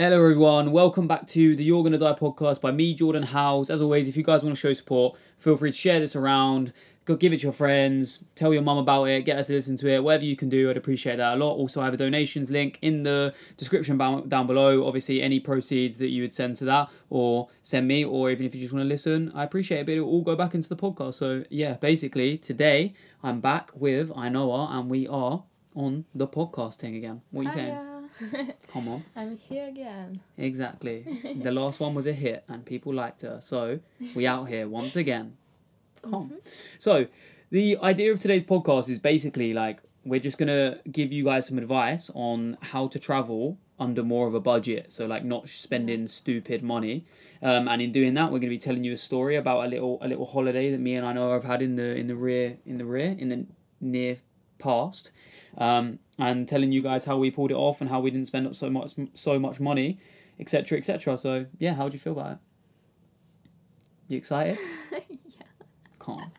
Hello, everyone. Welcome back to the You're Gonna Die podcast by me, Jordan Howes. As always, if you guys want to show support, feel free to share this around. Go give it to your friends. Tell your mum about it. Get us to listen to it. Whatever you can do, I'd appreciate that a lot. Also, I have a donations link in the description down below. Obviously, any proceeds that you would send to that or send me, or even if you just want to listen, I appreciate it. But it will all go back into the podcast. So, yeah, basically, today I'm back with Ainoa and we are on the podcasting again. What are you saying? Come on. I'm here again. Exactly. the last one was a hit and people liked her. So we out here once again. Come. On. So the idea of today's podcast is basically like we're just gonna give you guys some advice on how to travel under more of a budget. So like not spending stupid money. Um, and in doing that, we're gonna be telling you a story about a little a little holiday that me and I know have had in the in the rear in the rear in the near past. Um, and telling you guys how we pulled it off and how we didn't spend up so much so much money, etc. etc. So yeah, how do you feel about it? You excited? yeah. Calm.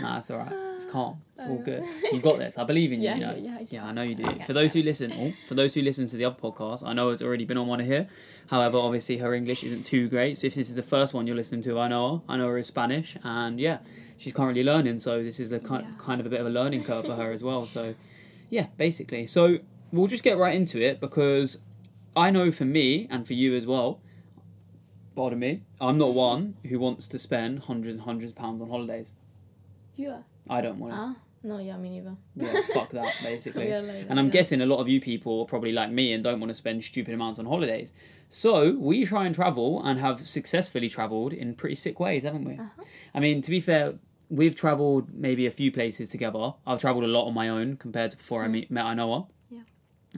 Nah, it's alright. It's calm. It's all good. You got this. I believe in you. Yeah, you know? yeah, yeah, I know you do. For those who listen, oh, for those who listen to the other podcast, I know it's already been on one here. However, obviously her English isn't too great. So if this is the first one you're listening to, I know her. Ainoa is Spanish, and yeah, she's currently learning. So this is a kind Yeah. kind of a bit of a learning curve for her as well. So yeah, basically. So we'll just get right into it because I know for me and for you as well. Pardon me. I'm not one who wants to spend hundreds and hundreds of pounds on holidays. You are? I don't want to. Ah? No, yeah, me neither. Yeah, fuck that, basically. Are like and I'm that. guessing a lot of you people are probably like me and don't want to spend stupid amounts on holidays. So we try and travel and have successfully travelled in pretty sick ways, haven't we? Uh-huh. I mean, to be fair, we've travelled maybe a few places together. I've travelled a lot on my own compared to before I meet, met Ainoa. Yeah.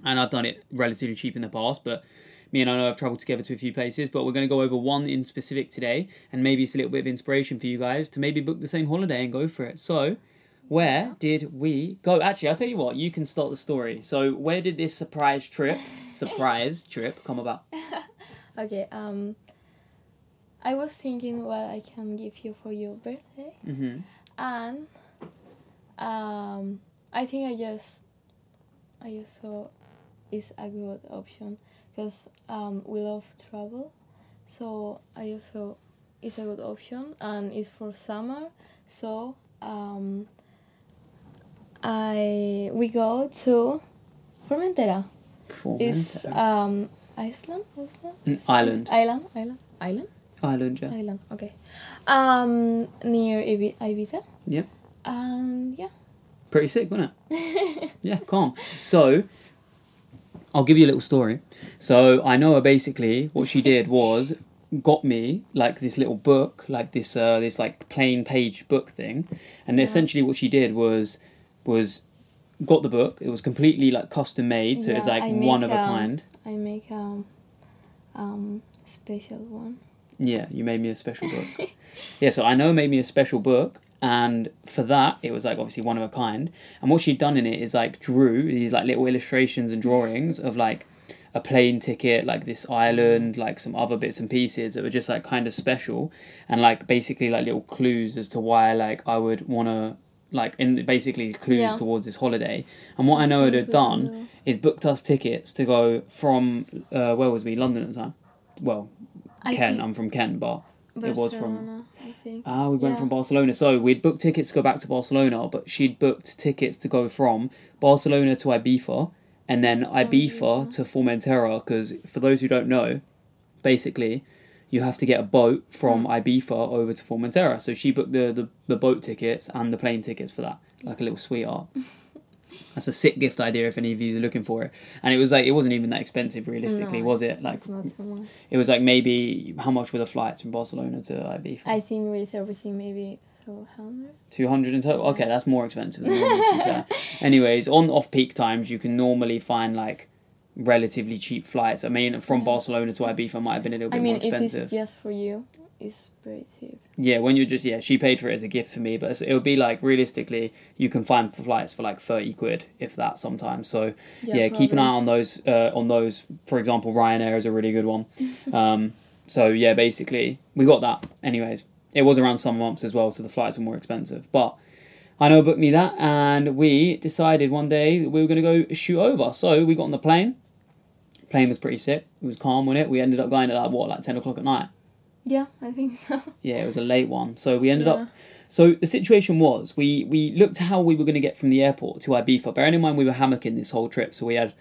And I've done it relatively cheap in the past, but me and I Ainoa have travelled together to a few places. But we're going to go over one in specific today, and maybe it's a little bit of inspiration for you guys to maybe book the same holiday and go for it. So, where did we go? Actually, I'll tell you what, you can start the story. So, where did this surprise trip, surprise trip, come about? Okay, um, I was thinking what I can give you for your birthday, hmm and um, I think I just, I just thought it's a good option because um, we love travel, so I just thought it's a good option and it's for summer, so um, I we go to Formentera. It's um Iceland. Iceland. Mm, Ireland. Island. Island. Island. Yeah. Island. Okay. Um, near Ibi- Ibiza. Yeah. And yeah. Pretty sick, wasn't it? yeah, calm. So, I'll give you a little story. So, Ainoa basically, what she did was got me like this little book, like this uh this like plain page book thing. And Yeah. essentially what she did was was got the book. It was completely like custom made, so it was like I one make, of a um, kind. I make um, um special one. Yeah, you made me a special book. yeah, so Ainoa made me a special book, and for that it was like obviously one of a kind. And what she'd done in it is like drew these like little illustrations and drawings of like a plane ticket, like this island, like some other bits and pieces that were just like kind of special, and like basically like little clues as to why like I would want to like in basically clues Yeah. towards this holiday. And what I know it had done is booked us tickets to go from uh, where was we London at the time. Well, I Kent. I'm from Kent, but it was from Barcelona, I think. Ah, we went Yeah. from Barcelona. So we'd booked tickets to go back to Barcelona, but she'd booked tickets to go from Barcelona to Ibiza and then Ibiza to Formentera. Because for those who don't know, basically, you have to get a boat from hmm. Ibiza over to Formentera. So she booked the, the, the boat tickets and the plane tickets for that, like a little sweetheart. That's a sick gift idea if any of you are looking for it. And it was like it wasn't even that expensive realistically, No, was it? Like It's not so much. it was like maybe how much were the flights from Barcelona to Ibiza? I think with everything, maybe it's so hundred. 200 in total okay that's more expensive than normal, to be fair. anyways on off peak times you can normally find like relatively cheap flights. I mean from Yeah. barcelona to ibiza might have been a little bit I mean, more if expensive. it's just for you, it's pretty cheap. yeah when you're just yeah she paid for it as a gift for me but it would be like realistically you can find flights for like 30 quid if that sometimes. So yeah, keep an eye on those uh, on those. For example ryanair is a really good one. Um, so yeah basically we got that. Anyways it was around summer months as well so the flights were more expensive. But i know booked me that and we decided one day we were going to go shoot over. So we got on the plane plane was pretty sick it was calm on it we ended up going at like what like 10 o'clock at night Yeah, I think so. yeah it was a late one so we ended Yeah. up so the situation was we we looked how we were going to get from the airport to Ibiza. Bearing in mind we were hammocking this whole trip, so we had.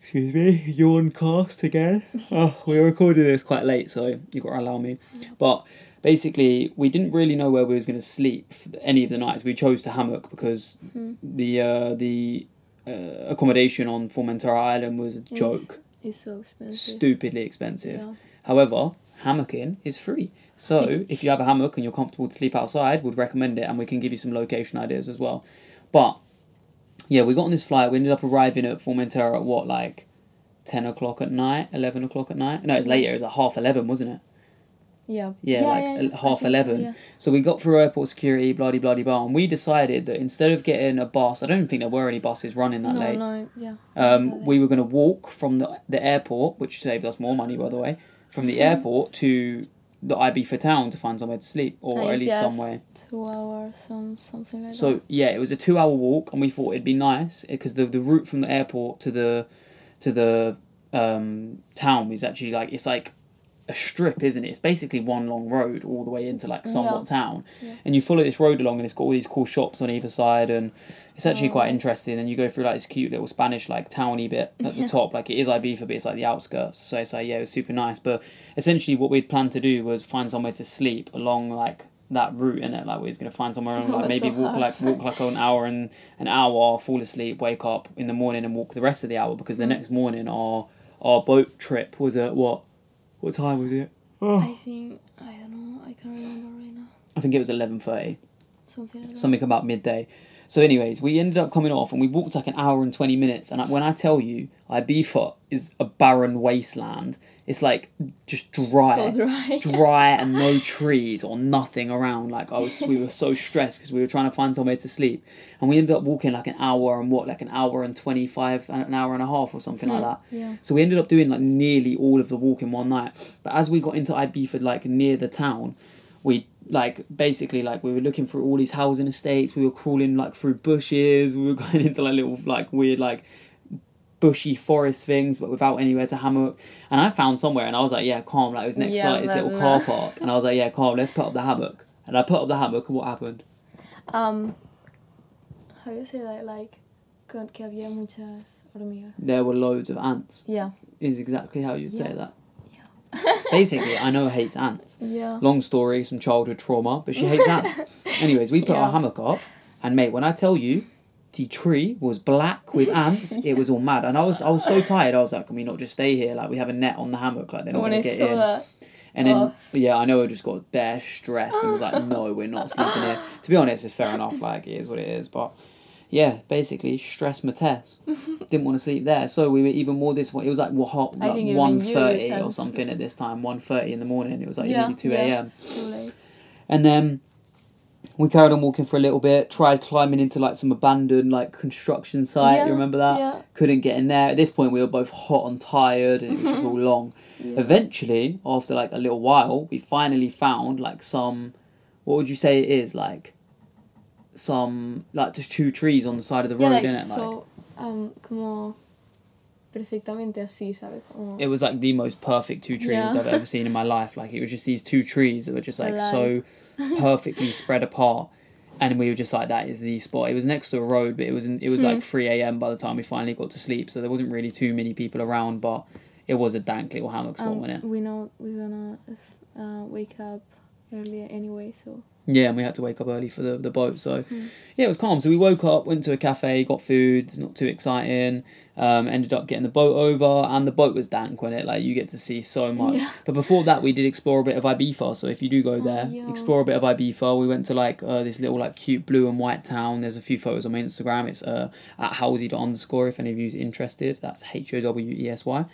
Excuse me, yawn cast again. oh, we were recording this quite late, so you got to allow me. But basically, we didn't really know where we was going to sleep any of the nights. We chose to hammock because the uh, the uh, accommodation on Formentera Island was a joke, It's so expensive. stupidly expensive. Yeah. However, hammocking is free. So if you have a hammock and you're comfortable to sleep outside, would recommend it, and we can give you some location ideas as well. But yeah, we got on this flight. We ended up arriving at Formentera at what like ten o'clock at night, eleven o'clock at night. No, it's later. It was at half eleven, wasn't it? Yeah. Yeah, like yeah, half think so, 11. yeah. So we got through airport security, bloody bloody blah, and we decided that instead of getting a bus, I don't think there were any buses running that no, late. no, yeah. Um, we were going to walk from the, the airport, which saved us more money, by the way, from the airport to the Ibiza town to find somewhere to sleep, or at least just somewhere. Two hours, some something like So that. So yeah, it was a two-hour walk, and we thought it'd be nice because the the route from the airport to the to the um, town is actually like it's like a strip, isn't it? It's basically one long road all the way into like somewhat Yeah. town, Yeah. and you follow this road along, and it's got all these cool shops on either side, and it's actually Oh, quite nice. interesting. And you go through like this cute little Spanish like towny bit at the top, like it is Ibiza, but it's like the outskirts. So it's like yeah, it was super nice. But essentially, what we'd planned to do was find somewhere to sleep along like that route in it. Like we was gonna find somewhere That like maybe so walk like walk like an hour and an hour, fall asleep, wake up in the morning, and walk the rest of the hour because the Mm. next morning our our boat trip was at what what time was it? Oh. I think I don't know. I can't remember right now. I think it was eleven thirty. Something like that. something about midday. So, anyways, we ended up coming off and we walked like an hour and 20 minutes. And when I tell you, Ibiza is a barren wasteland, it's like just dry. So dry. dry and no trees or nothing around. Like I was, we were so stressed because we were trying to find somewhere to sleep, and we ended up walking like an hour and what, like an hour and twenty five, an hour and a half or something like that. yeah. So we ended up doing like nearly all of the walk in one night. But as we got into Ibiza, like near the town, we like basically like we were looking through all these housing estates. We were crawling like through bushes. We were going into like little like weird like bushy forest things, but without anywhere to hammock. And I found somewhere, and I was like, "Yeah, calm." Like it was next Yeah, to like this little car park, and I was like, "Yeah, calm. Let's put up the hammock." And I put up the hammock, and what happened? Um, how do you say that? Like, que había muchas hormigas. There were loads of ants. Yeah. Is exactly how you'd say that. Basically, Ainoa hates ants. Yeah. Long story, some childhood trauma, but she hates ants. Anyways, we put our hammock up, and mate, when I tell you, the tree was black with ants. It was all mad, and I was I was so tired. I was like, "Can we not just stay here? Like we have a net on the hammock. Like they're not when gonna I get in." that, And then Oh. yeah, I know I just got bare stressed and was like, "No, we're not sleeping here." To be honest, it's fair enough. Like it is what it is, but. Yeah, basically stress my test. Didn't want to sleep there, so we were even more disappointed. It was like what hot, I like one thirty or something at this time. One thirty in the morning. It was like yeah, nearly two a.m. late. And then we carried on walking for a little bit. Tried climbing into like some abandoned like construction site. Yeah, You remember that? yeah. Couldn't get in there. At this point, we were both hot and tired, and it was just all long. Yeah. Eventually, after like a little while, we finally found like some. What would you say it is like? Some like just two trees on the side of the Yeah, road, like, innit? Like so, um, como perfectamente así, ¿sabes? Como, it was like the most perfect two trees Yeah. I've ever seen in my life. Like it was just these two trees that were just like so perfectly spread apart. And we were just like, that is the spot. It was next to a road, but it was in, it was Hmm. like three a.m. by the time we finally got to sleep. So there wasn't really too many people around, but it was a dank little hammock spot, um, wasn't it? we know we're gonna uh, wake up earlier anyway, so Yeah, and we had to wake up early for the, the boat. So Hmm. yeah, it was calm. So we woke up, went to a cafe, got food. It's not too exciting. Um, ended up getting the boat over, and the boat was dank when it like you get to see so much. Yeah. But before that, we did explore a bit of Ibiza. So if you do go there, yeah. explore a bit of Ibiza. We went to like uh, this little like cute blue and white town. There's a few photos on my Instagram. It's uh, at howesy underscore if any of you's interested. That's H O W E S Y.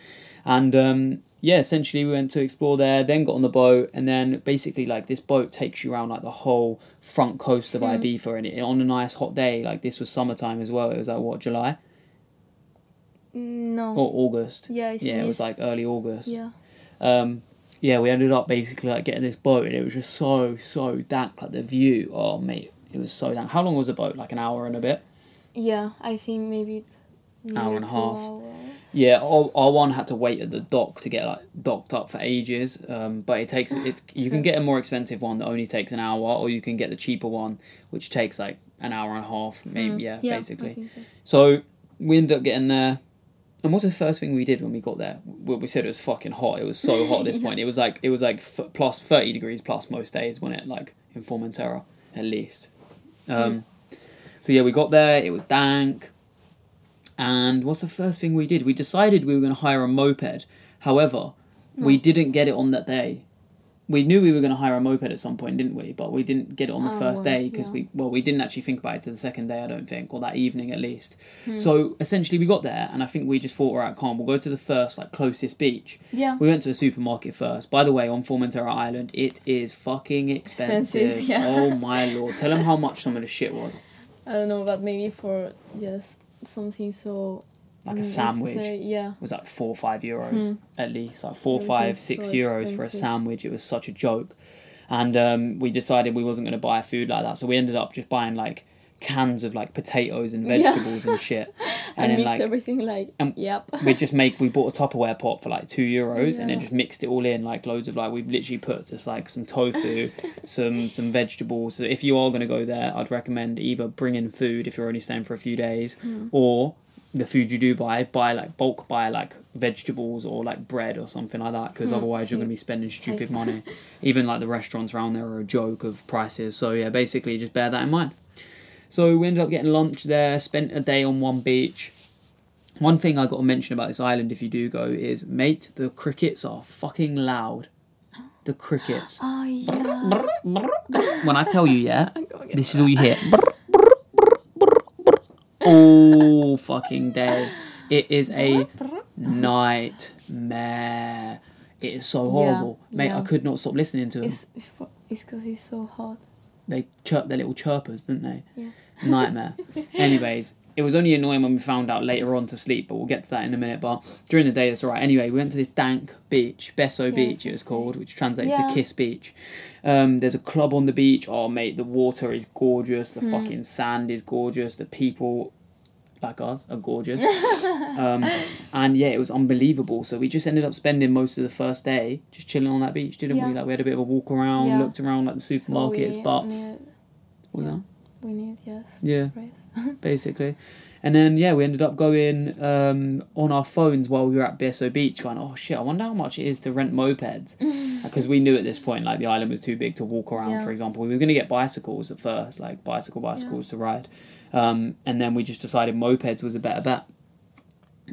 And um, yeah, essentially we went to explore there, then got on the boat, and then basically like this boat takes you around like the whole front coast of Hmm. Ibiza, and it, on a nice hot day, like this was summertime as well. It was like what July no. or August. Yeah, yeah, it was like early August. yeah. Um, yeah, we ended up basically like getting this boat, and it was just so so dank. Like the view, oh mate, it was so dank. How long was the boat? Like an hour and a bit. Yeah, I think maybe Hour and a half. hours. Yeah, our, our one had to wait at the dock to get like docked up for ages. Um, but it takes it's you can get a more expensive one that only takes an hour, or you can get the cheaper one which takes like an hour and a half, maybe yeah, Mm. Yeah, I basically. so. So we ended up getting there. And what's the first thing we did when we got there? Well, we said it was fucking hot. It was so hot at this point. It was like it was like f- plus thirty degrees plus most days, wasn't it? Like in Formentera, at least. Um, so yeah, we got there. It was dank. And what's the first thing we did? We decided we were going to hire a moped. However, we didn't get it on that day. We knew we were going to hire a moped at some point, didn't we? But we didn't get it on the Oh, first day because yeah. we well we didn't actually think about it to the second day, I don't think, or that evening at least. Hmm. So essentially, we got there, and I think we just thought, all right, calm. We'll go to the first like closest beach. Yeah. We went to a supermarket first. By the way, on Formentera Island, it is fucking expensive. Expensive, yeah. Oh my lord! Tell them how much some of the shit was. I don't know, but maybe for just something so Like a sandwich. necessary, Yeah. It was like four or five euros at least, like four, Everything's five, six so euros for a sandwich. It was such a joke, and um, we decided we wasn't going to buy food like that, so we ended up just buying like cans of like potatoes and Yeah. vegetables and shit, And, and, then like everything like and yep. we just make we bought a Tupperware pot for like two euros and then just mixed it all in like loads of like we've literally put just like some tofu, some some vegetables. So if you are gonna go there, I'd recommend either bring in food if you're only staying for a few days, Hmm. or the food you do buy buy like bulk buy like vegetables or like bread or something like that because Hmm, otherwise you're gonna be spending stupid money. Even like the restaurants around there are a joke of prices. So yeah, basically just bear that in mind. So we ended up getting lunch there, spent a day on one beach. One thing I got to mention about this island if you do go is, mate, the crickets are fucking loud. The crickets. Oh yeah. When I tell you, yeah, this is all you hear. All fucking day. It is a nightmare. It is so horrible. Mate, I could not stop listening to them. It's it's for, it's because it's so hot. They chirp their little chirpers, didn't they? Yeah. Nightmare. Anyways, it was only annoying when we found out later on to sleep, but we'll get to that in a minute. But during the day, that's all right. Anyway, we went to this dank beach, Beso Yeah, Beach, it was called, which translates Yeah. to Kiss Beach. Um, there's a club on the beach. Oh, mate, the water is gorgeous. The Hmm. fucking sand is gorgeous. The people, like us, are gorgeous. um, and yeah, it was unbelievable. So we just ended up spending most of the first day just chilling on that beach, didn't we? Yeah. Like we had a bit of a walk around, looked around like the So supermarkets, we but need, what was yeah. that? We need yes. Yeah. Basically. And then yeah, we ended up going um, on our phones while we were at Beso Beach, going, oh shit, I wonder how much it is to rent mopeds, because we knew at this point like the island was too big to walk around. Yeah. For example, we were gonna get bicycles at first, like bicycle bicycles to ride, um, and then we just decided mopeds was a better bet.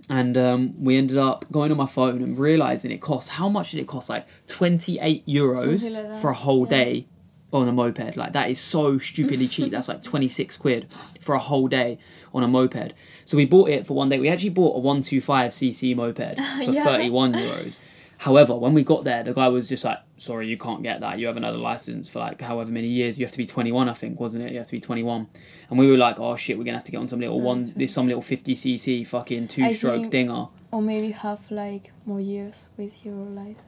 And um, we ended up going on my phone and realizing it cost how much did it cost? Like twenty eight euros like for a whole yeah. day on a moped. Like that is so stupidly cheap. That's like twenty six quid for a whole day on a moped. So we bought it for one day. We actually bought a one two five cc moped for Yeah. thirty one euros. However, when we got there, the guy was just like, "Sorry, you can't get that. You haven't had a license for like however many years. You have to be 21, I think, wasn't it? You have to be 21." And we were like, "Oh shit, we're gonna have to get on some little oh, one. There's some little 50cc fucking two-stroke dinger. Or maybe have like more years with your life.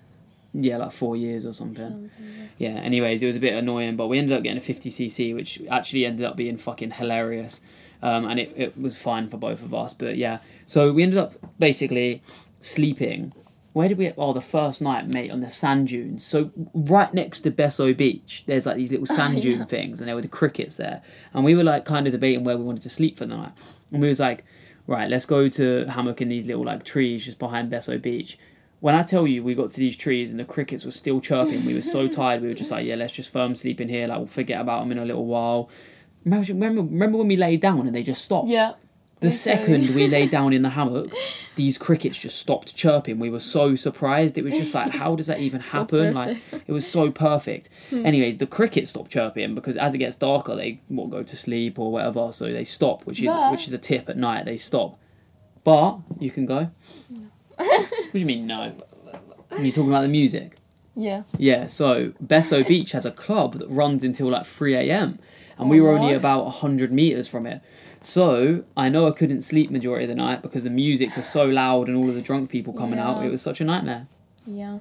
Yeah, like four years or something. Something. Yeah. Anyways, it was a bit annoying, but we ended up getting a 50cc, which actually ended up being fucking hilarious, um, and it, it was fine for both of us. But yeah, so we ended up basically sleeping. Where did we? Oh, the first night, mate, on the sand dunes. So right next to Beso Beach, there's like these little sand dune things, and there were the crickets there. And we were like kind of debating where we wanted to sleep for the night. And we was like, right, let's go to hammock in these little like trees just behind Beso Beach. When I tell you we got to these trees and the crickets were still chirping, we were so tired. We were just like, yeah, let's just firm sleep in here. Like we'll forget about them in a little while. Remember, remember, remember when we lay down and they just stopped? Yeah. The second we lay down in the hammock, these crickets just stopped chirping. We were so surprised. It was just like, how does that even happen? Like, it was so perfect. Hmm. Anyways, the crickets stopped chirping because as it gets darker, they will go to sleep or whatever. So they stop, which is But- which is a tip at night. They stop. But you can go. What do you mean no? You're you talking about the music? Yeah. Yeah, so Beso Beach has a club that runs until like 3 a.m. And we were only Alright. about 100 meters from it. So I know I couldn't sleep majority of the night because the music was so loud and all of the drunk people coming out. It was such a nightmare. Yeah.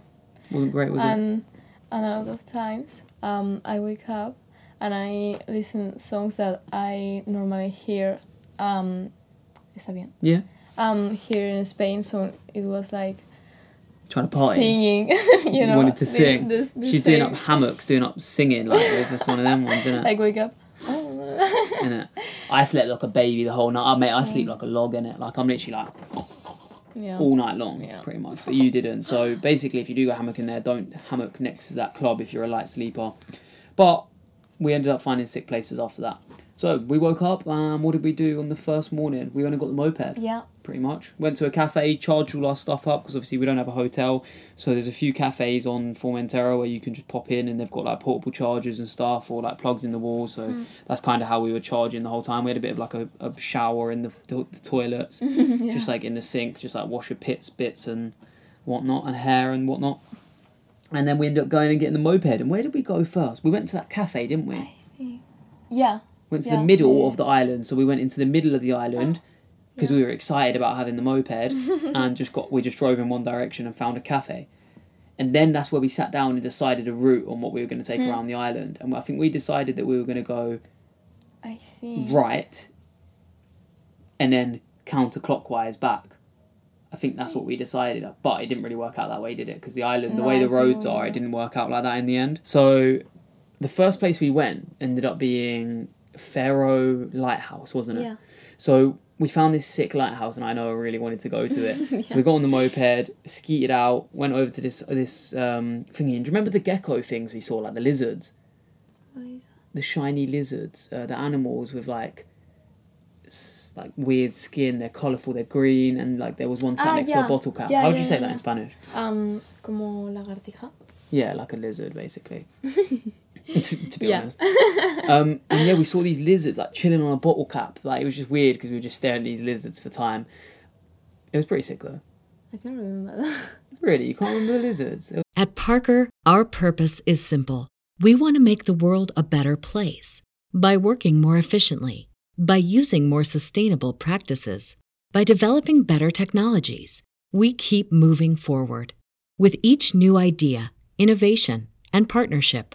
Wasn't great, was it? and and a lot of times um, I wake up and I listen songs that I normally hear um, está bien Yeah, um, here in Spain so it was like trying to party. singing you know wanted to the- sing. this- the She's doing up hammocks, doing up singing. Like it was just one of them ones, isn't it? like wake up Innit? I slept like a baby the whole night. I mate, I sleep like a log in it. Like I'm literally like yeah all night long, Yeah. pretty much. But you didn't. So basically, if you do go hammock in there, don't hammock next to that club if you're a light sleeper. But we ended up finding sick places after that. So we woke up. Um, what did we do on the first morning? We only got the moped. yeah Pretty much. Went to a cafe, charged all our stuff up because obviously we don't have a hotel. So there's a few cafes on Formentera where you can just pop in and they've got like portable chargers and stuff or like plugs in the wall. So that's kind of how we were charging the whole time. We had a bit of like a, a shower in the, the, the toilets, just like in the sink, just like wash your pits, bits and whatnot, and hair and whatnot. And then we ended up going and getting the moped. And where did we go first? We went to that cafe, didn't we? yeah went to Yeah. the middle Yeah. of the island. So we went into the middle of the island oh, because we were excited about having the moped and just got we just drove in one direction and found a cafe. And then that's where we sat down and decided a route on what we were going to take hmm. around the island. And I think we decided that we were going to go I think right and then counterclockwise back. I think that's what we decided, but it didn't really work out that way, did it? Because the island, the No, way the roads know. are, it didn't work out like that in the end. So, the first place we went ended up being Faro Lighthouse, wasn't it? yeah So we found this sick lighthouse, and I know I really wanted to go to it. So we got on the moped, skeeted out, went over to this this um, thingy. And do you remember the gecko things we saw, like the lizards? The shiny lizards, uh, the animals with like s- like weird skin. They're colourful. They're green, and like there was one sat Ah, next to yeah. a bottle cap. Yeah, How would yeah, you say yeah, that yeah. in Spanish? um como lagartija Yeah, like a lizard, basically. to, to be Yeah. honest. Um, and yeah, we saw these lizards like chilling on a bottle cap. Like it was just weird because we were just staring at these lizards for time. It was pretty sick though. I can't remember that Really, you can't remember the lizards? At Parker, our purpose is simple. We want to make the world a better place by working more efficiently, by using more sustainable practices, by developing better technologies. We keep moving forward. With each new idea, innovation, and partnership,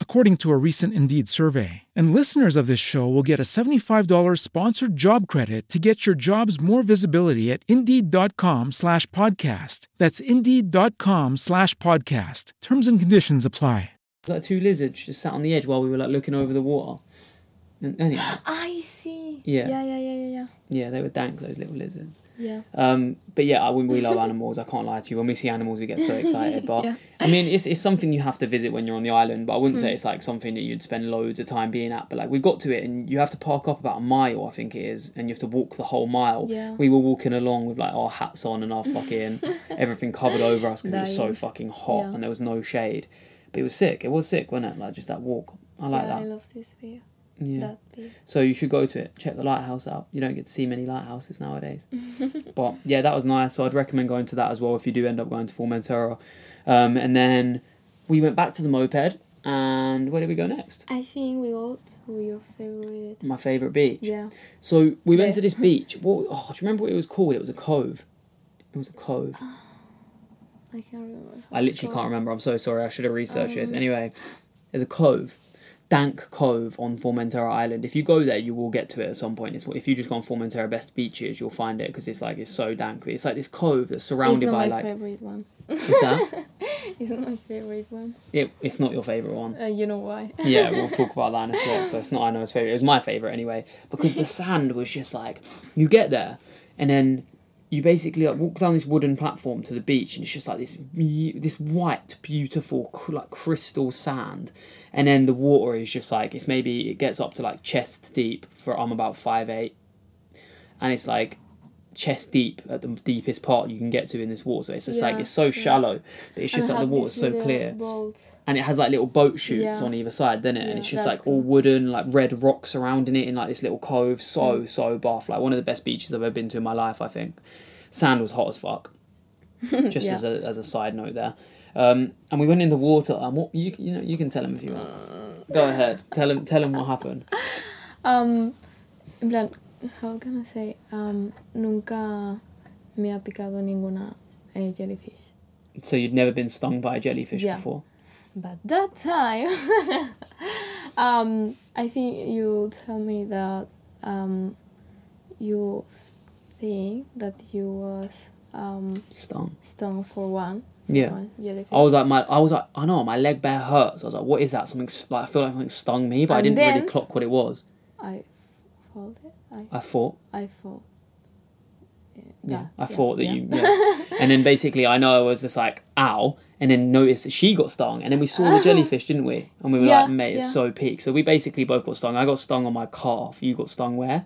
according to a recent Indeed survey. And listeners of this show will get a $75 sponsored job credit to get your jobs more visibility at Indeed.com slash podcast. That's Indeed.com slash podcast. Terms and conditions apply. Like two lizards just sat on the edge while we were like looking over the water. And anyway, I see. Yeah. Yeah, yeah, yeah, yeah, yeah. yeah, they were dank, those little lizards. Yeah. Um, but yeah, I, we we love animals. I can't lie to you. When we see animals, we get so excited. But Yeah. I mean, it's, it's something you have to visit when you're on the island. But I wouldn't Hmm. say it's like something that you'd spend loads of time being at. But like we got to it, and you have to park up about a mile, I think it is, and you have to walk the whole mile. Yeah. We were walking along with like our hats on and our fucking everything covered over us because it was so fucking hot Yeah. and there was no shade. But it was sick. It was sick, wasn't it? Like just that walk. I like yeah, I love this view. Yeah. That view. So you should go to it. Check the lighthouse out. You don't get to see many lighthouses nowadays. but yeah, that was nice. So I'd recommend going to that as well if you do end up going to Formentera. Um, and then we went back to the moped. And where did we go next? I think we go to your favorite. My favourite beach. Yeah. So we went Yeah. to this beach. What? Oh, do you remember what it was called? It was a cove. It was a cove. I can't remember. I literally can't remember. I'm so sorry. I should have researched this. Um, Anyway, there's a cove, dank cove on Formentera Island. If you go there, you will get to it at some point. It's if you just go on Formentera best beaches, you'll find it because it's like it's so dank. It's like this cove that's surrounded by like. it's not by my like favorite one. what's that? It's not my favorite one. It, it's not your favorite one. Uh, you know why? Yeah, we'll talk about that in a sec. So it's not Anna's favorite. It was my favorite anyway because the sand was just like you get there and then you basically like, walk down this wooden platform to the beach and it's just like this this white beautiful like crystal sand and then the water is just like it's maybe it gets up to like chest deep for I'm about five eight and it's like chest deep at the deepest part you can get to in this water so it's just like it's so yeah. shallow but it's just And like the water's so clear and it has like little boat chutes Yeah. on either side, doesn't it? and it's just like all wooden, like red rocks surrounding it in like this little cove. So Mm. so buff, like one of the best beaches I've ever been to in my life. I think. Sand was hot as fuck. Just Yeah. as a as a side note there, um, and we went in the water. And what you you know you can tell him if you want. Go ahead, tell him tell him what happened. Um, en plan, how can I say? Um, nunca me ha picado ninguna eh, jellyfish. So you'd never been stung by a jellyfish Yeah. before. But that time, um, I think you tell me that um, you think that you was um, Stung. stung for one. Yeah. I was like my I was like I know my leg bare hurts. I was like, what is that? Something like I feel like something stung me, but I And didn't really clock what it was. I felt it. I I thought. I thought. Yeah, I thought that you. Yeah. and then basically, I know I was just like, ow, and then noticed that she got stung, and then we saw the jellyfish, didn't we? And we were Yeah, like, mate, it's yeah. so peak. So we basically both got stung. I got stung on my calf. You got stung where?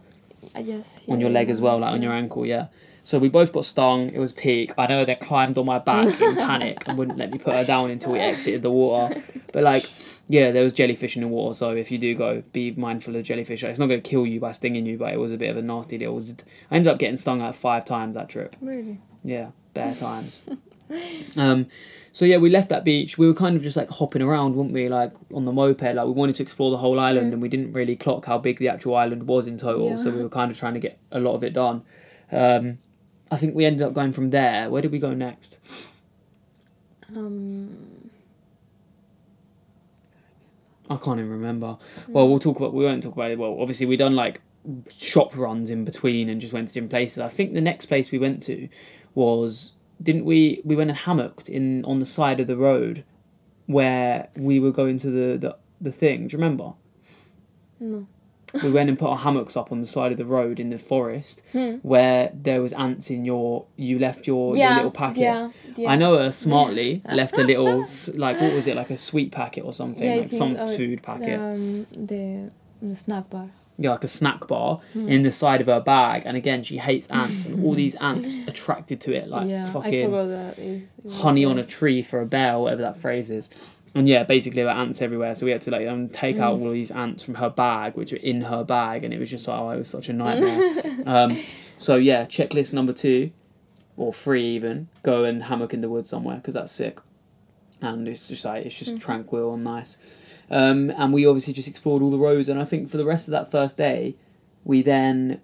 I just On your leg as well, like on your ankle, yeah. So we both got stung. It was peak. I know they climbed on my back in panic and wouldn't let me put her down until we exited the water. But like, yeah, there was jellyfish in the water. So if you do go, be mindful of jellyfish. It's not going to kill you by stinging you, but it was a bit of a nasty deal. It was, I ended up getting stung like five times that trip. Really. Yeah, bare times. um, so yeah, we left that beach. We were kind of just like hopping around, weren't we? Like on the moped. Like we wanted to explore the whole island, and we didn't really clock how big the actual island was in total. So we were kind of trying to get a lot of it done. Um, I think we ended up going from there. Where did we go next? Um. I can't even remember. Well, we'll talk about. We won't talk about it. Well, obviously we done like shop runs in between and just went to different places. I think the next place we went to was didn't we? We went and hammocked in on the side of the road where we were going to the the, the thing. Do you remember? No. we went and put our hammocks up on the side of the road in the forest Hmm. where there was ants in your. You left your, your little packet. Yeah. yeah. Ainoa smartly left a little like what was it like a sweet packet or something Yeah, like think, some food packet. Um, the the snack bar. Yeah, like a snack bar Hmm. in the side of her bag. And again, she hates ants, and all these ants attracted to it, like yeah, fucking. It, was honey on a tree for a bear, whatever that phrase is. And yeah, basically there were ants everywhere. So we had to like um, take out Mm. all these ants from her bag, which were in her bag, and it was just like, oh, it was such a nightmare. um, so yeah, checklist number two, or three even, go and hammock in the woods somewhere because that's sick. and it's just like it's just tranquil and nice. Um, and we obviously just explored all the roads, and I think for the rest of that first day, we then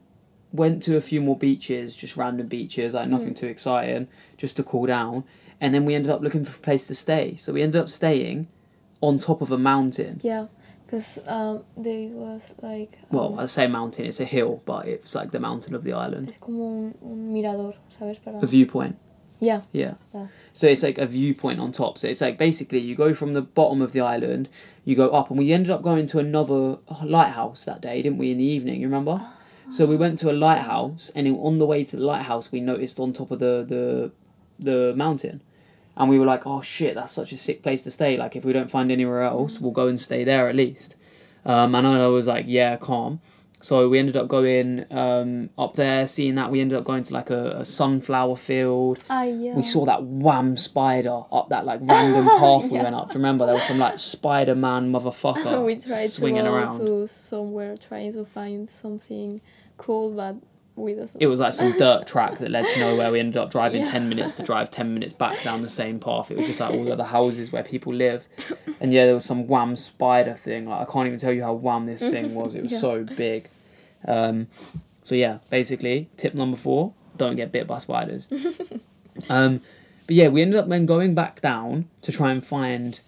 went to a few more beaches, just random beaches, like nothing too exciting, just to cool down. And then we ended up looking for a place to stay. So we ended up staying on top of a mountain. Yeah, because um, there was like. Well, um, I say mountain, it's a hill, but it's like the mountain of the island. es como un, un mirador, ¿sabes? Para... A viewpoint. Yeah, Yeah. Yeah. So it's like a viewpoint on top. So it's like basically you go from the bottom of the island, you go up, and we ended up going to another lighthouse that day, didn't we? In the evening, you remember? So we went to a lighthouse, and on the way to the lighthouse, we noticed on top of the the the mountain, and we were like, "Oh shit, that's such a sick place to stay. Like if we don't find anywhere else, we'll go and stay there at least." Um, and I was like, "Yeah, calm." So we ended up going um, up there, seeing that. We ended up going to like a, a sunflower field. Ah, yeah. We saw that wham spider up that like random path we went up. Do you remember? There was some like Spider Man motherfucker we tried swinging to around. to somewhere trying to find something cool, but. It was like some dirt track that led to nowhere. We ended up driving Yeah. 10 minutes to drive 10 minutes back down the same path. It was just like all the other houses where people lived. And yeah, there was some wham spider thing. Like, I can't even tell you how wham this thing was. It was Yeah. so big. Um, so yeah, basically, tip number four don't get bit by spiders. um, but yeah, we ended up then going back down to try and find.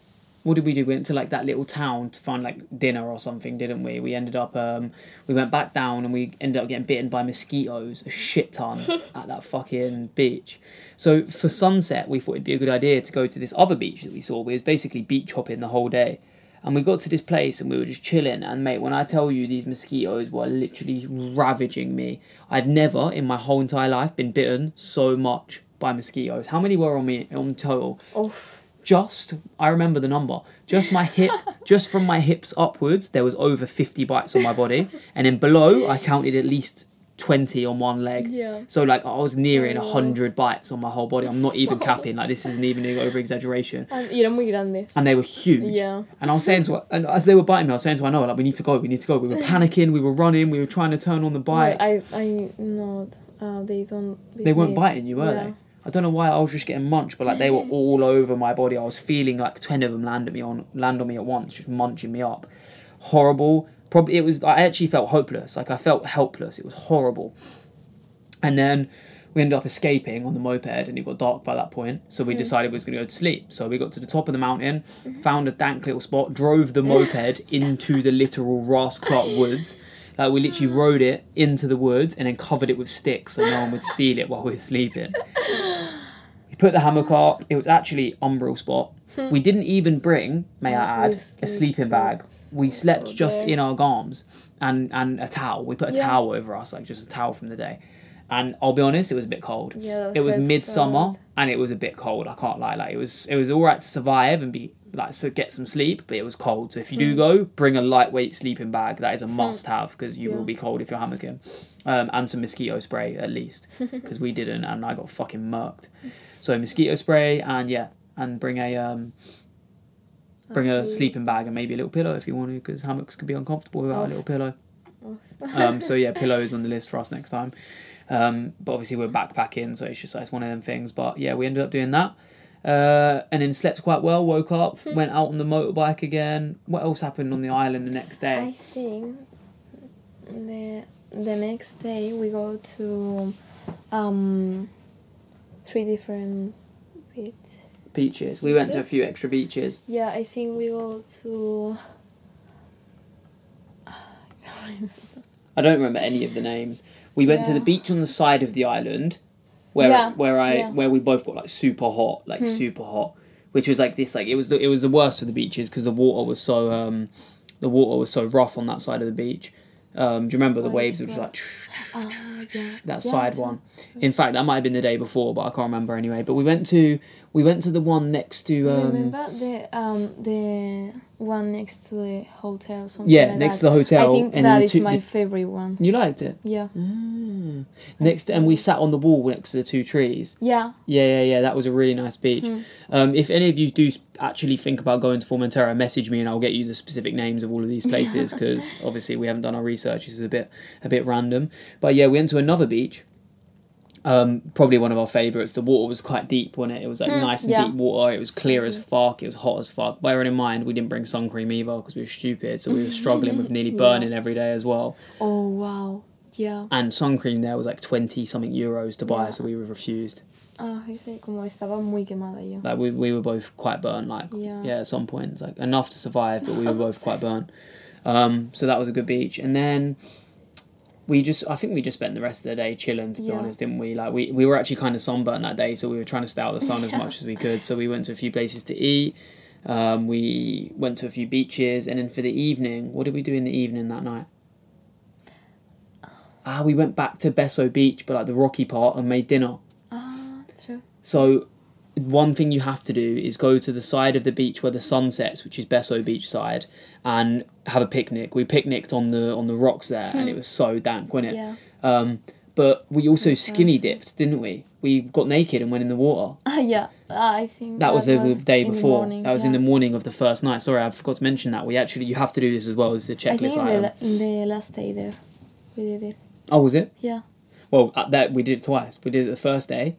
What did we do? We went to like that little town to find like dinner or something, didn't we? We ended up, um, we went back down and we ended up getting bitten by mosquitoes, a shit ton at that fucking beach. So for sunset, we thought it'd be a good idea to go to this other beach that we saw. We was basically beach hopping the whole day. And we got to this place and we were just chilling. And mate, when I tell you these mosquitoes were literally ravaging me, I've never in my whole entire life been bitten so much by mosquitoes. How many were on me on total? Oof. Just, I remember the number. Just my hip, just from my hips upwards, there was over 50 bites on my body. And then below, I counted at least 20 on one leg. Yeah. So like I was nearing Oh. 100 bites on my whole body. I'm not even capping. Like this isn't even over exaggeration And y eran muy grandes. and they were huge. Yeah. And I was saying to her, and as they were biting me, I was saying to her, no, like we need to go, we need to go. We were panicking, we were running, we were trying to turn on the bite. I, I not. Uh, they don't. they weren't me. biting you, were Yeah. they? I don't know why I was just getting munched, but like they were all over my body. I was feeling like ten of them land at me on land on me at once, just munching me up. Horrible. Probably it was. I actually felt hopeless. Like I felt helpless. It was horrible. And then we ended up escaping on the moped, and it got dark by that point. So we hmm. decided we was going to go to sleep. So we got to the top of the mountain, mm-hmm. found a dank little spot, drove the moped into the literal Ras Clark woods. Like we literally rode it into the woods and then covered it with sticks so no one would steal it while we were sleeping. We put the hammock up. It was actually unreal spot. We didn't even bring, may I add, a sleeping bag. We slept just in our garms and and a towel. We put a Yeah. towel over us, like just a towel from the day. And I'll be honest, it was a bit cold. Yeah, it was midsummer sad. and it was a bit cold. I can't lie. Like it was it was all right to survive and be like so get some sleep, but it was cold. So if you Hmm. do go, bring a lightweight sleeping bag. That is a must have because you Yeah. will be cold if you're hammocking. Um, and some mosquito spray at least because we didn't and I got fucking murked. So mosquito spray and yeah, and bring a um bring a sleeping bag and maybe a little pillow if you want to because hammocks can be uncomfortable without a little pillow. um, so yeah, pillow is on the list for us next time. Um, but obviously we're backpacking, so it's just it's one of them things. But yeah, we ended up doing that. Uh, and then slept quite well. Woke up, went out on the motorbike again. What else happened on the island the next day? I think the the next day we go to um three different beaches. Beaches. We went to a few extra beaches. Yeah, I think we go to. I don't remember any of the names. We went to the beach on the side of the island, where where I where we both got like super hot, like super hot, which was like this like it was the, it was the worst of the beaches because the water was so um the water was so rough on that side of the beach. Um, do you remember the What waves were just like Ah, yeah. that Yeah, side one? In fact, that might have been the day before, but I can't remember anyway. But we went to we went to the one next to um, Remember the um the one next to the hotel? Something Yeah, like next that. to the hotel, I think and that the is two- my the- favorite one. you liked it Yeah, mm. next and we sat on the wall next to the two trees. yeah. Yeah, yeah, yeah. That was a really nice beach. Hmm. Um, if any of you do actually think about going to Formentera, message me and I'll get you the specific names of all of these places because obviously we haven't done our research. This is a bit a bit random. But yeah, we went to another beach, Um, probably one of our favourites. The water was quite deep, wasn't it? It was like nice and Hmm, yeah. deep water. It was clear as fuck. It was hot as fuck. Bearing in mind, we didn't bring sun cream either because we were stupid. So we were struggling with nearly Yeah. burning every day as well. Oh wow. Yeah. And sun cream there was like 20 something euros to buy, Yeah. so we were refused. Ah, ese, como estaba muy quemada yo. Like we, we were both quite burnt, like yeah. Yeah. at some points, like enough to survive, but we were both quite burnt. Um, so that was a good beach, and then we just I think we just spent the rest of the day chilling. To be Yeah. honest, didn't we? Like we, we were actually kind of sunburnt that day, so we were trying to stay out of the sun as much as we could. So we went to a few places to eat. Um, we went to a few beaches, and then for the evening, what did we do in the evening that night? Ah, we went back to Beso Beach, but like the rocky part, and made dinner. Ah, true. So, one thing you have to do is go to the side of the beach where the sun sets, which is Beso Beach side, and have a picnic. We picnicked on the on the rocks there, and it was so dank, wasn't it? Yeah. Um, but we also That skinny sounds- dipped, didn't we? We got naked and went in the water. Ah, yeah. Ah, I think That was the, the day in the before. morning, that was in the morning of the first night. Sorry, I forgot to mention that. We actually you have to do this as well as the I checklist think in the, item. in the last day there, we did it. Oh, was it? Yeah. Well, at that we did it twice. We did it the first day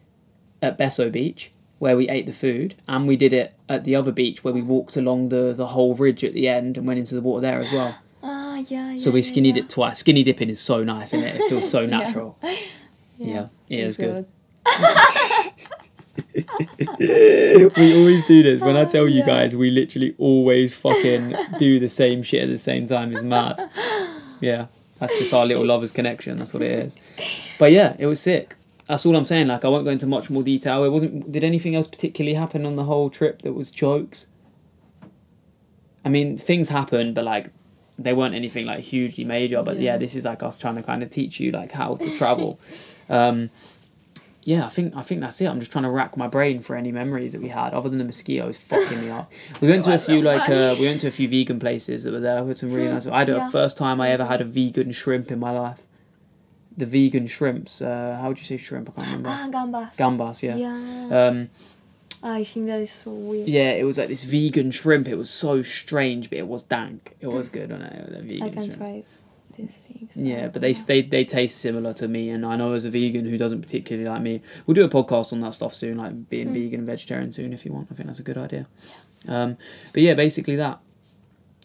at Beso Beach where we ate the food, and we did it at the other beach where we walked along the the whole ridge at the end and went into the water there as well. Ah, yeah. yeah So we yeah, skinny yeah. dipped twice. Skinny dipping is so nice, isn't it? It feels so Yeah. natural. Yeah, it is it's good. we always do this. When I tell you Yeah. guys, we literally always fucking do the same shit at the same time. It's mad. Yeah, that's just our little lovers connection. That's what it is. But yeah, it was sick. That's all I'm saying. Like, I won't go into much more detail. It wasn't. Did anything else particularly happen on the whole trip that was jokes? I mean, things happened, but like, they weren't anything like hugely major. But yeah, Yeah. this is like us trying to kind of teach you like how to travel. um, yeah, I think I think that's it. I'm just trying to rack my brain for any memories that we had, other than the mosquitoes fucking me up. We went to a few like uh, we went to a few vegan places that were there with some really nice. I had the first time I ever had a vegan shrimp in my life. The vegan shrimps. Uh, how would you say shrimp? I can't remember. Ah, gambas. Gambas, yeah. Yeah. Um, I think that is so weird. yeah, it was like this vegan shrimp. It was so strange, but it was dank. It was good, wasn't it? Vegan I can shrimp. try these things. Yeah, Uh, but they, they they taste similar to me, and I know as a vegan who doesn't particularly like me, we'll do a podcast on that stuff soon, like being Mm. vegan and vegetarian soon if you want. I think that's a good idea. Um, but yeah, basically that.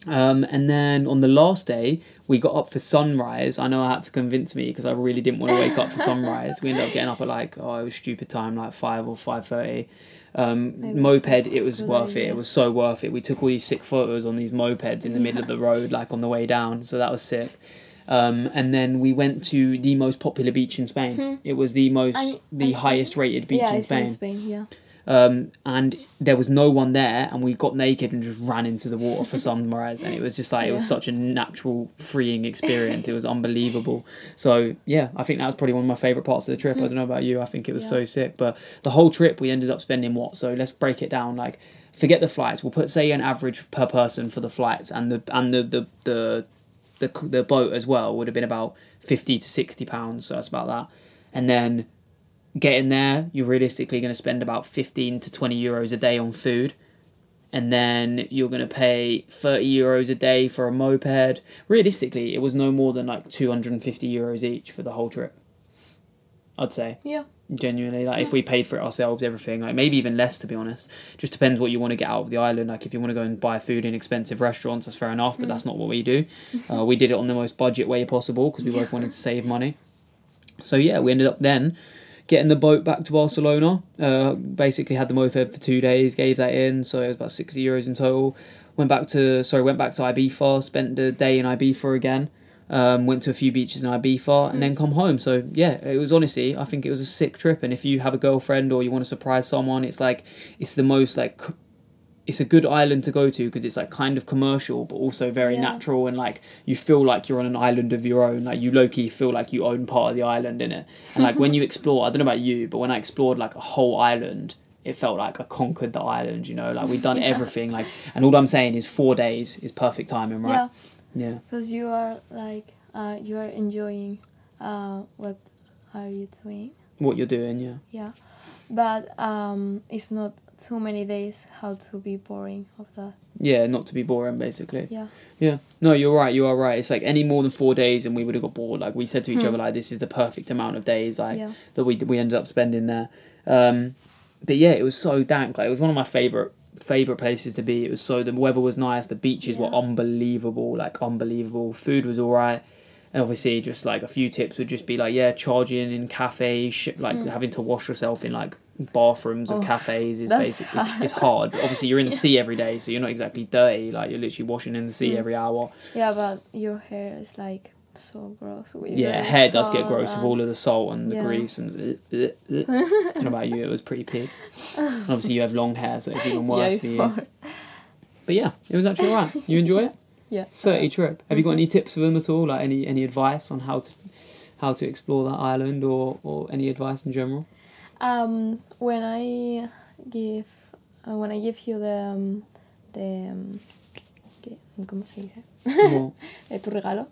Um, and then on the last day, we got up for sunrise. I know I had to convince me because I really didn't want to wake up for sunrise. We ended up getting up at like oh, it was stupid time, like five or five thirty. Um, moped, it was worth it. It was so worth it. We took all these sick photos on these mopeds in the middle of the road, like on the way down. So that was sick. Um, and then we went to the most popular beach in Spain. It was the most, Hmm. I- the I highest rated beach yeah, in Spain. in Spain. Yeah. Um, and there was no one there, and we got naked and just ran into the water for sunrise, and it was just like it was such a natural, freeing experience. it was unbelievable. So yeah, I think that was probably one of my favorite parts of the trip. I don't know about you. I think it was Yeah. so sick. But the whole trip, we ended up spending what? So let's break it down. Like, forget the flights. We'll put say an average per person for the flights and the and the the the the, the boat as well would have been about fifty to sixty pounds. So that's about that, and then getting there, you're realistically going to spend about 15 to 20 euros a day on food. And then you're going to pay 30 euros a day for a moped. Realistically, it was no more than like 250 euros each for the whole trip. I'd say. Yeah. Genuinely. Like, if we paid for it ourselves, everything, like maybe even less to be honest. Just depends what you want to get out of the island. Like, if you want to go and buy food in expensive restaurants, that's fair enough, but that's not what we do. Uh, we did it on the most budget way possible because we both wanted to save money. So, yeah, we ended up then getting the boat back to Barcelona. Uh, basically had the moped for two days, gave that in, so it was about sixty euros in total. Went back to sorry, went back to Ibiza, spent the day in Ibiza again. Um, went to a few beaches in Ibiza and then come home. So yeah, it was honestly, I think it was a sick trip. And if you have a girlfriend or you want to surprise someone, it's like it's the most like it's a good island to go to because it's like kind of commercial but also very Yeah. natural and like you feel like you're on an island of your own. Like you low-key feel like you own part of the island in it and like when you explore i don't know about you but when i explored like a whole island it felt like i conquered the island you know? Like we've done Yeah. everything like and all i'm saying is four days is perfect timing right? Yeah. Because you are like uh, you are enjoying uh, what are you doing? what you're doing yeah. Yeah, but um, it's not too many days how to be boring of that. Yeah, not to be boring, basically. Yeah. Yeah. No, you're right. You are right. It's like any more than four days, and we would have got bored. Like we said to each Hmm. other, like this is the perfect amount of days, like Yeah. that we we ended up spending there. Um, but yeah, it was so dank. Like it was one of my favorite favorite places to be. It was so the weather was nice. The beaches were unbelievable. Like unbelievable. Food was all right. And obviously, just like a few tips would just be like, yeah, charging in cafes, sh- like having to wash yourself in like bathrooms of. Oh, cafes is basically it's, it's hard. But obviously, you're in the sea every day, so you're not exactly dirty. Like you're literally washing in the sea Mm. every hour. Yeah, but your hair is like so gross. Yeah, hair does get gross with all of the salt and the Yeah. grease and. About you, it was pretty pig. And obviously, you have long hair, so it's even worse yeah, it's for you. But yeah, it was actually alright. You enjoy it? Yeah. Certy trip. Have you got any tips for them at all? Like any any advice on how to how to explore that island or or any advice in general? Um, when I give, uh, when I give you the, um, the, um, ¿qué? ¿cómo se dice? Eh, tu regalo.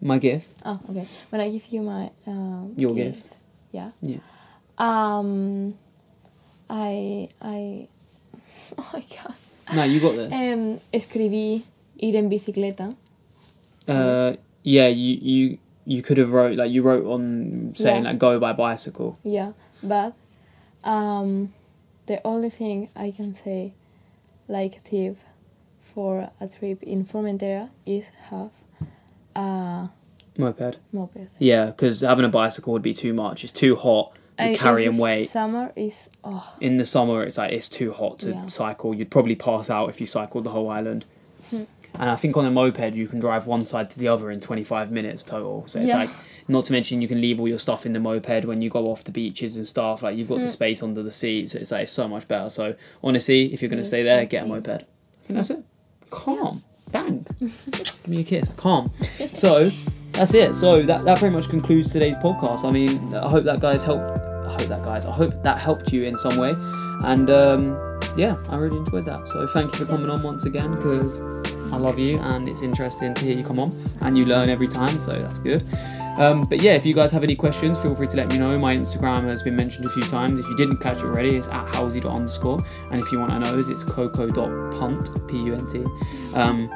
my gift. Ah, okay. When I give you my um, Your gift. yeah. Yeah. Um, I I oh my god. No, you got this. Um, escribí ir en bicicleta. Uh, yeah, you you you could have wrote like you wrote on saying Yeah. like go by bicycle. Yeah, but um, the only thing I can say, like a tip for a trip in Formentera, is have a Moped. moped. Yeah, because having a bicycle would be too much. It's too hot. You're And if carrying weight. Summer is oh In the summer, it's like it's too hot to Yeah. cycle. You'd probably pass out if you cycled the whole island. Hmm. And I think on a moped, you can drive one side to the other in 25 minutes total. So it's Yeah. like, not to mention, you can leave all your stuff in the moped when you go off the beaches and stuff. Like, you've got Hmm. the space under the seat. So it's like, it's so much better. So, honestly, if you're going to It's stay so there, get a moped. And that's it. Calm. Bang. Give me a kiss. Calm. So, that's it. So, that, that pretty much concludes today's podcast. I mean, I hope that guys helped. I hope that guys. I hope that helped you in some way. And um, yeah, I really enjoyed that. So thank you for coming on once again because I love you and it's interesting to hear you come on and you learn every time. So that's good. Um, but yeah, if you guys have any questions, feel free to let me know. My Instagram has been mentioned a few times. If you didn't catch it already, it's at howesy.underscore. And if you want to know, it's coco.punt, P U N T. Um,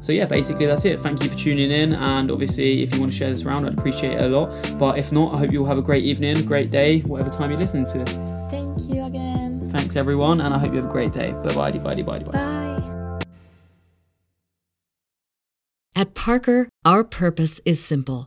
so yeah, basically that's it. Thank you for tuning in, and obviously if you want to share this around, I'd appreciate it a lot. But if not, I hope you all have a great evening, great day, whatever time you're listening to it. thank you again. Thanks everyone, and I hope you have a great day. Bye bye, bye bye, bye. Bye. At Parker, our purpose is simple.